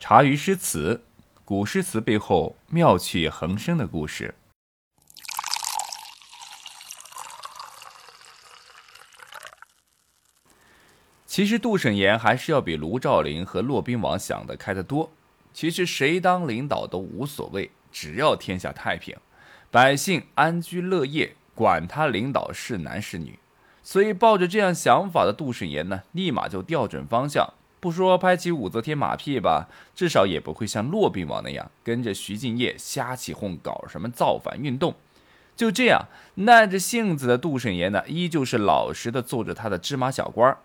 茶余诗词，古诗词背后妙趣横生的故事。其实杜审言还是要比卢照邻和骆宾王想的开得多。其实谁当领导都无所谓，只要天下太平，百姓安居乐业，管他领导是男是女。所以抱着这样想法的杜审言呢，立马就调准方向。不说拍起武则天马屁吧，至少也不会像骆宾王那样跟着徐敬业瞎起哄，搞什么造反运动。就这样耐着性子的杜审言呢，依旧是老实的做着他的芝麻小官。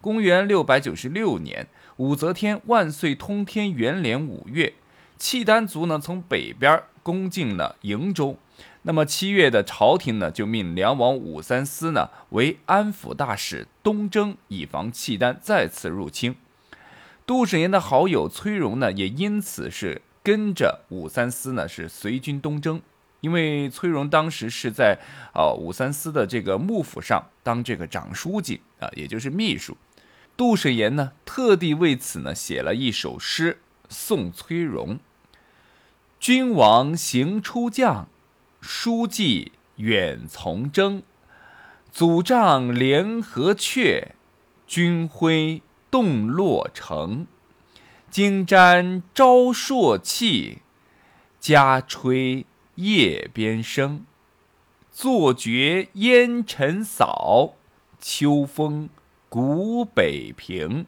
公元六百九十六年，武则天万岁通天元年五月，契丹族呢从北边攻进了瀛州。那么七月的朝廷呢，就命梁王武三思呢为安抚大使东征，以防契丹再次入侵。杜审言的好友崔融呢，也因此是跟着武三思呢，是随军东征。因为崔融当时是在啊武三思的这个幕府上当这个长书记啊，也就是秘书。杜审言呢，特地为此呢写了一首诗送崔融：“君王行出将，书记远从征。祖帐联合阙，军徽。”动落成，金瞻昭朔气，家吹夜边声。坐觉烟尘扫，秋风古北平。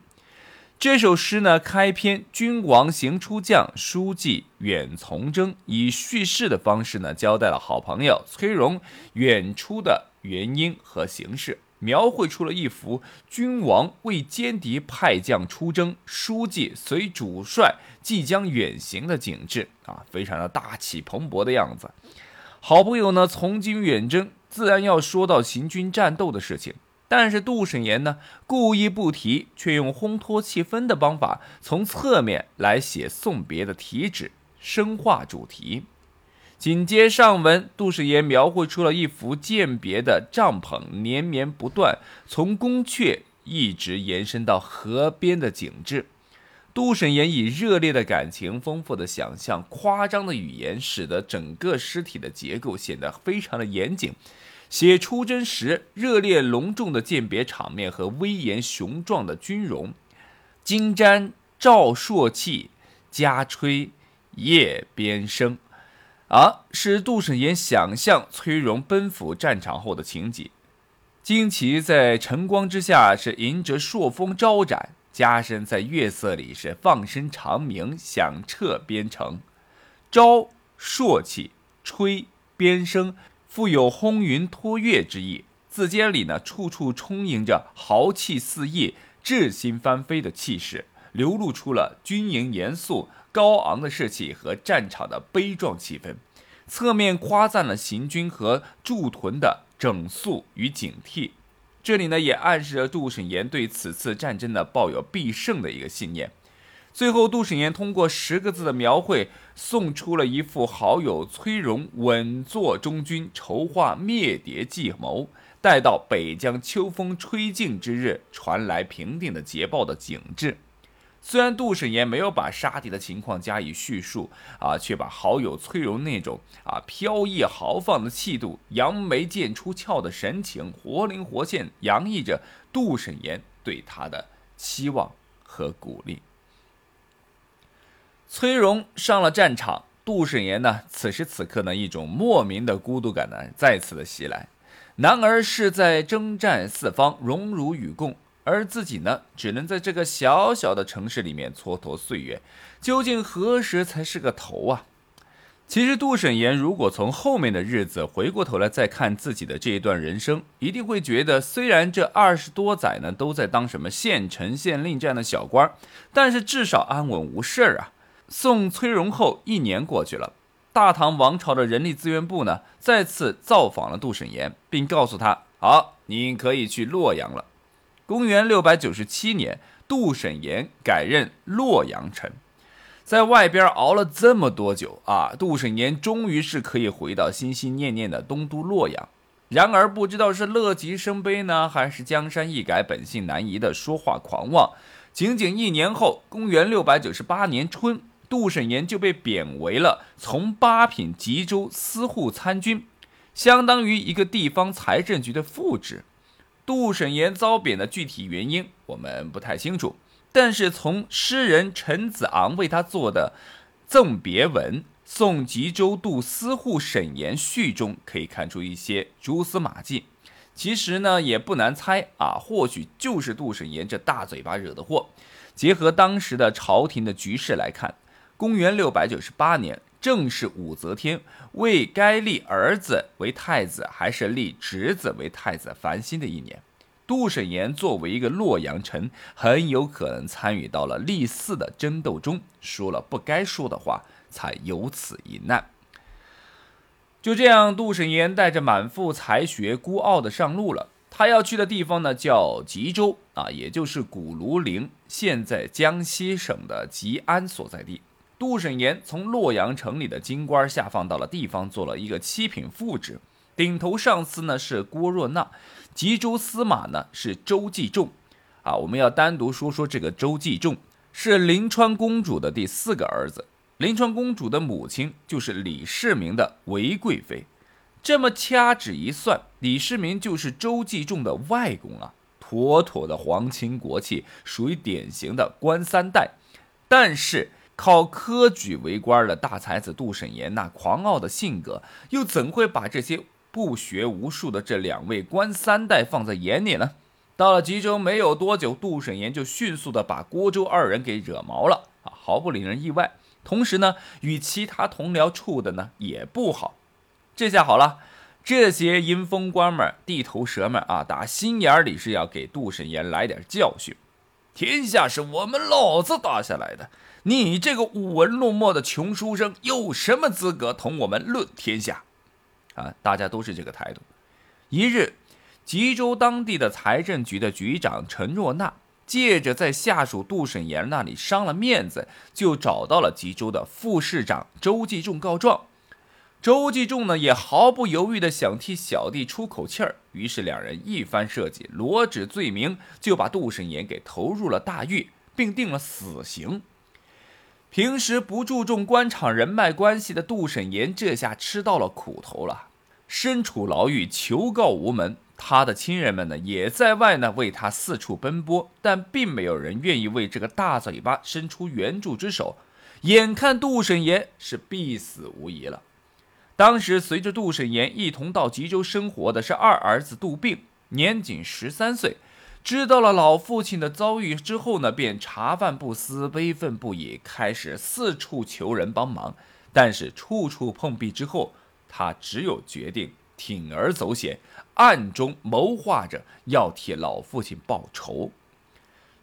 这首诗呢，开篇“君王行出将，书记远从征”，以叙事的方式呢，交代了好朋友崔融远出的原因和形式。描绘出了一幅君王为歼敌派将出征，书记随主帅即将远行的景致啊，非常的大气蓬勃的样子。好朋友呢，从军远征，自然要说到行军战斗的事情。但是杜审言呢，故意不提，却用烘托气氛的方法，从侧面来写送别的题旨，深化主题。紧接上文，杜审言描绘出了一幅饯别的帐篷连绵不断，从宫阙一直延伸到河边的景致。杜审言以热烈的感情、丰富的想象、夸张的语言，使得整个诗体的结构显得非常的严谨，写出真时热烈隆重的饯别场面和威严雄壮的军容。金瞻照朔气，家吹夜边声。啊是杜审言想象崔融奔赴战场后的情景，旌旗在晨光之下是迎着朔风招展，家声在月色里是放声长鸣，响彻边城。招朔气，吹边声，富有轰云托月之意。字间里呢，处处充盈着豪气四溢、志心翻飞的气势，流露出了军营严肃。高昂的士气和战场的悲壮气氛，侧面夸赞了行军和驻屯的整肃与警惕。这里呢，也暗示着杜审言对此次战争呢抱有必胜的一个信念。最后，杜审言通过十个字的描绘，送出了一幅好友崔融稳坐中军，筹划灭谍计谋，待到北疆秋风吹尽之日，传来平定的捷报的景致。虽然杜审言没有把杀敌的情况加以叙述啊，却把好友崔融那种啊飘逸豪放的气度、扬眉剑出鞘的神情，活灵活现洋溢着杜审言对他的期望和鼓励。崔融上了战场，杜审言呢，此时此刻呢，一种莫名的孤独感呢，再次的袭来。男儿是在征战四方，荣辱与共。而自己呢，只能在这个小小的城市里面蹉跎岁月，究竟何时才是个头啊？其实杜审言如果从后面的日子回过头来再看自己的这一段人生，一定会觉得，虽然这二十多载呢都在当什么县城县令这样的小官，但是至少安稳无事儿啊。送崔融后一年过去了，大唐王朝的人力资源部呢再次造访了杜审言，并告诉他：好，你可以去洛阳了。公元六百九十七年，杜审言改任洛阳城，在外边熬了这么多久啊，杜审言终于是可以回到心心念念的东都洛阳。然而，不知道是乐极生悲呢，还是江山易改，本性难移的说话狂妄，仅仅一年后，公元六百九十八年春，杜审言就被贬为了从八品吉州司户参军，相当于一个地方财政局的副职。杜审言遭贬的具体原因我们不太清楚，但是从诗人陈子昂为他做的赠别文《送吉州杜司户沈言序》中可以看出一些蛛丝马迹。其实呢，也不难猜啊，或许就是杜审言这大嘴巴惹的祸。结合当时的朝廷的局势来看，公元六百九十八年。正是武则天为该立儿子为太子，还是立侄子为太子烦心的一年。杜审言作为一个洛阳臣，很有可能参与到了立嗣的争斗中，说了不该说的话，才有此一难。就这样，杜审言带着满腹才学、孤傲的上路了。他要去的地方呢，叫吉州啊，也就是古庐陵，现在江西省的吉安所在地。杜审言从洛阳城里的京官下放到了地方，做了一个七品副职。顶头上司呢是郭若纳，吉州司马呢是周继仲。啊，我们要单独说说这个周继仲，是临川公主的第四个儿子。临川公主的母亲就是李世民的韦贵妃。这么掐指一算，李世民就是周继仲的外公啊，妥妥的皇亲国戚，属于典型的官三代。但是。靠科举为官的大才子杜审言，那狂傲的性格，又怎会把这些不学无术的这两位官三代放在眼里呢？到了吉州没有多久，杜审言就迅速的把郭周二人给惹毛了啊，毫不令人意外。同时呢，与其他同僚处的呢也不好。这下好了，这些阴风官们、地头蛇们啊，打心眼里是要给杜审言来点教训。天下是我们老子打下来的。你这个舞文弄墨的穷书生，有什么资格同我们论天下？啊，大家都是这个态度。一日，吉州当地的财政局的局长陈若纳，借着在下属杜审言那里伤了面子，就找到了吉州的副市长周继仲告状。周继仲呢，也毫不犹豫地想替小弟出口气儿，于是两人一番设计，罗织罪名，就把杜审言给投入了大狱，并定了死刑。平时不注重官场人脉关系的杜审言，这下吃到了苦头了。身处牢狱，求告无门。他的亲人们呢，也在外呢为他四处奔波，但并没有人愿意为这个大嘴巴伸出援助之手。眼看杜审言是必死无疑了。当时随着杜审言一同到吉州生活的是二儿子杜病，年仅十三岁。知道了老父亲的遭遇之后呢，便茶饭不思，悲愤不已，开始四处求人帮忙。但是处处碰壁之后，他只有决定铤而走险，暗中谋划着要替老父亲报仇。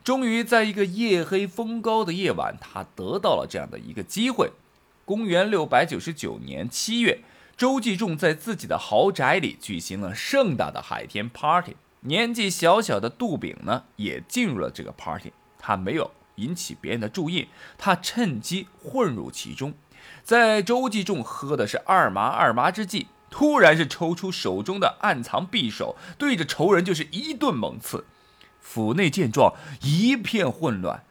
终于在一个夜黑风高的夜晚，他得到了这样的一个机会。公元六百九十九年七月，周继仲在自己的豪宅里举行了盛大的海天 party。年纪小小的杜炳呢，也进入了这个 party。他没有引起别人的注意，他趁机混入其中。在周继仲喝的是二麻二麻之际，突然是抽出手中的暗藏匕首，对着仇人就是一顿猛刺。府内见状，一片混乱。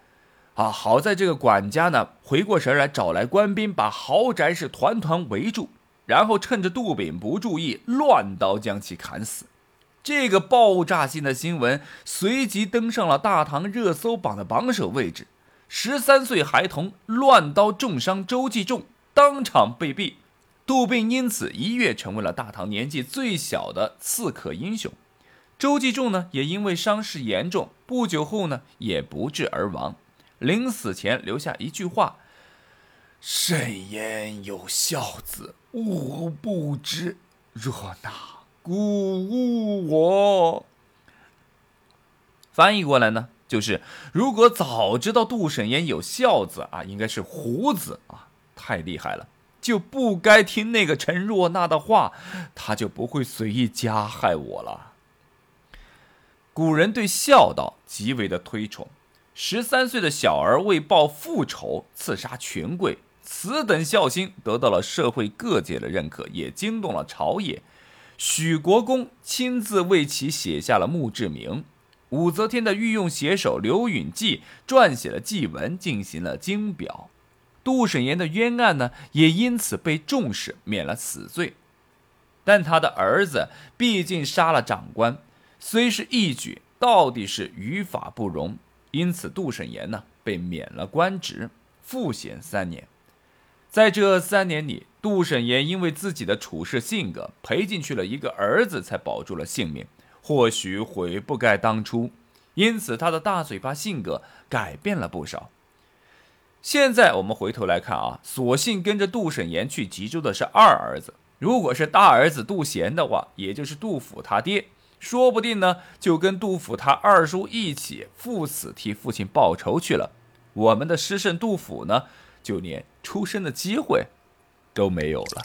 啊，好在这个管家呢，回过神来，找来官兵，把豪宅是团团围住，然后趁着杜炳不注意，乱刀将其砍死。这个爆炸性的新闻随即登上了大唐热搜榜的榜首位置。十三岁孩童乱刀重伤周继仲，当场被毙。杜病因此一跃成为了大唐年纪最小的刺客英雄。周继仲呢，也因为伤势严重，不久后呢，也不治而亡。临死前留下一句话：“慎言有孝子，吾不知。若那。”鼓舞我。翻译过来呢，就是如果早知道杜审言有孝子啊，应该是虎子啊，太厉害了，就不该听那个陈若娜的话，他就不会随意加害我了。古人对孝道极为的推崇，十三岁的小儿为报父仇刺杀权贵，此等孝心得到了社会各界的认可，也惊动了朝野。许国公亲自为其写下了墓志铭，武则天的御用写手刘允济撰写了祭文，进行了经表。杜审言的冤案呢，也因此被重视，免了死罪。但他的儿子毕竟杀了长官，虽是义举，到底是于法不容，因此杜审言呢被免了官职，复闲三年。在这三年里，杜审言因为自己的处事性格，赔进去了一个儿子，才保住了性命。或许悔不该当初，因此他的大嘴巴性格改变了不少。现在我们回头来看啊，索性跟着杜审言去吉州的是二儿子。如果是大儿子杜贤的话，也就是杜甫他爹，说不定呢就跟杜甫他二叔一起赴死替父亲报仇去了。我们的诗圣杜甫呢，就连出生的机会都没有了。